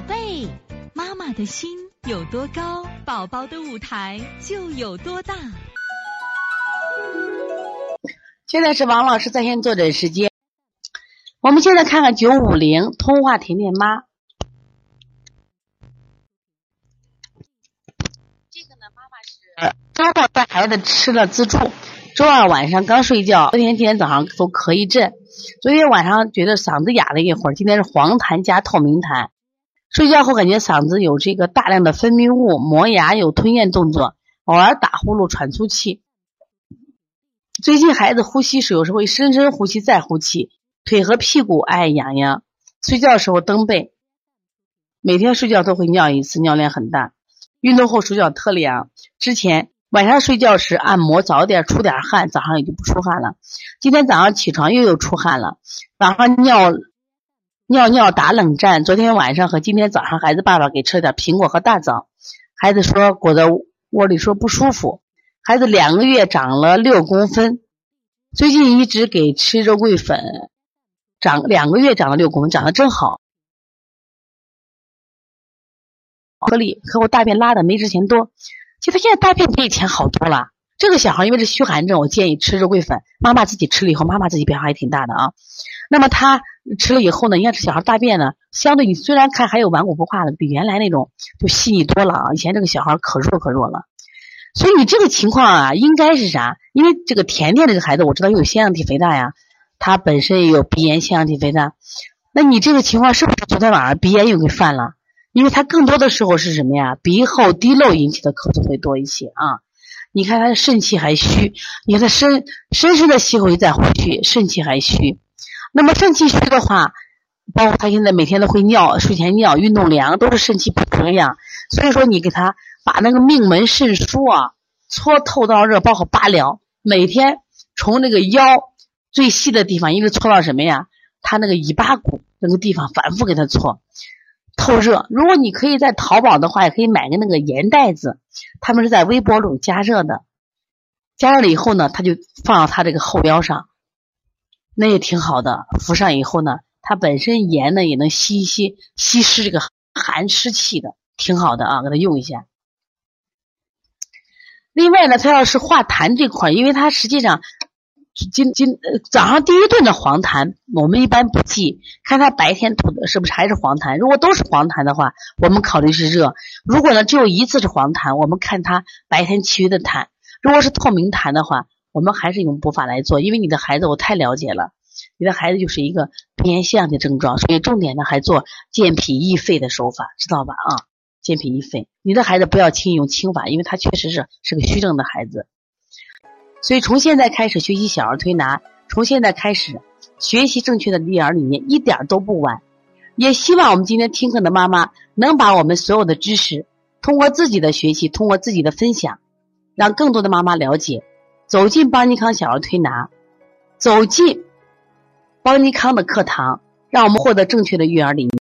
宝贝，妈妈的心有多高，宝宝的舞台就有多大。现在是王老师在线坐诊时间。我们现在看看九五零通话甜甜妈。这个呢，妈妈是周末带孩子吃了自助，周二晚上刚睡觉，昨天今天早上都咳一阵，昨天晚上觉得嗓子哑了一会儿，今天是黄痰加透明痰。睡觉后感觉嗓子有这个大量的分泌物，磨牙有吞咽动作，偶尔打呼噜喘粗气。最近孩子呼吸时有时会深深呼吸再呼气，腿和屁股爱痒痒，睡觉时候蹬背，每天睡觉都会尿一次，尿量很大。运动后手脚特凉，之前晚上睡觉时按摩早点出点汗，早上也就不出汗了。今天早上起床又有出汗了，晚上尿。尿尿打冷战，昨天晚上和今天早上，孩子爸爸给吃了点苹果和大枣，孩子说裹在窝里说不舒服。孩子两个月长了六公分，最近一直给吃肉桂粉，长两个月长了六公分，长得真好。颗粒和我大便拉的没之前多，其实现在大便比以前好多了。这个小孩因为是虚寒症，我建议吃肉桂粉。妈妈自己吃了以后，妈妈自己变化也挺大的啊。那么他。吃了以后呢，你看这小孩大便呢，相对你虽然看还有顽固不化的，比原来那种就细腻多了啊。以前这个小孩可弱可弱了，所以你这个情况啊，应该是啥？因为这个甜甜这个孩子，我知道又有腺样体肥大呀，他本身也有鼻炎、腺样体肥大。那你这个情况是不是昨天晚上鼻炎又给犯了？因为他更多的时候是什么呀？鼻后滴漏引起的咳嗽会多一些啊。你看他的肾气还虚，你看他深深深的吸口气再呼气，肾气还虚。那么肾气虚的话，包括他现在每天都会尿，睡前尿，运动凉，都是肾气不平养。所以说，你给他把那个命门肾腧啊搓透到热，包括八髎，每天从那个腰最细的地方一直搓到什么呀？他那个尾巴骨那个地方反复给他搓透热。如果你可以在淘宝的话，也可以买个那个盐袋子，他们是在微波炉加热的，加热了以后呢，他就放到他这个后腰上。那也挺好的，敷上以后呢，它本身盐呢也能吸一些吸湿这个寒湿气的，挺好的啊，给它用一下。另外呢，它要是化痰这块，因为它实际上今今早上第一顿的黄痰，我们一般不记，看他白天吐的是不是还是黄痰。如果都是黄痰的话，我们考虑是热；如果呢只有一次是黄痰，我们看他白天其余的痰。如果是透明痰的话。我们还是用补法来做，因为你的孩子我太了解了，你的孩子就是一个鼻炎腺样的症状，所以重点呢还做健脾益肺的手法，知道吧？啊，健脾益肺，你的孩子不要轻易用轻法，因为他确实是是个虚症的孩子。所以从现在开始学习小儿推拿，从现在开始学习正确的育儿理念，一点都不晚。也希望我们今天听课的妈妈能把我们所有的知识，通过自己的学习，通过自己的分享，让更多的妈妈了解。走进邦尼康小儿推拿，走进邦尼康的课堂，让我们获得正确的育儿理念。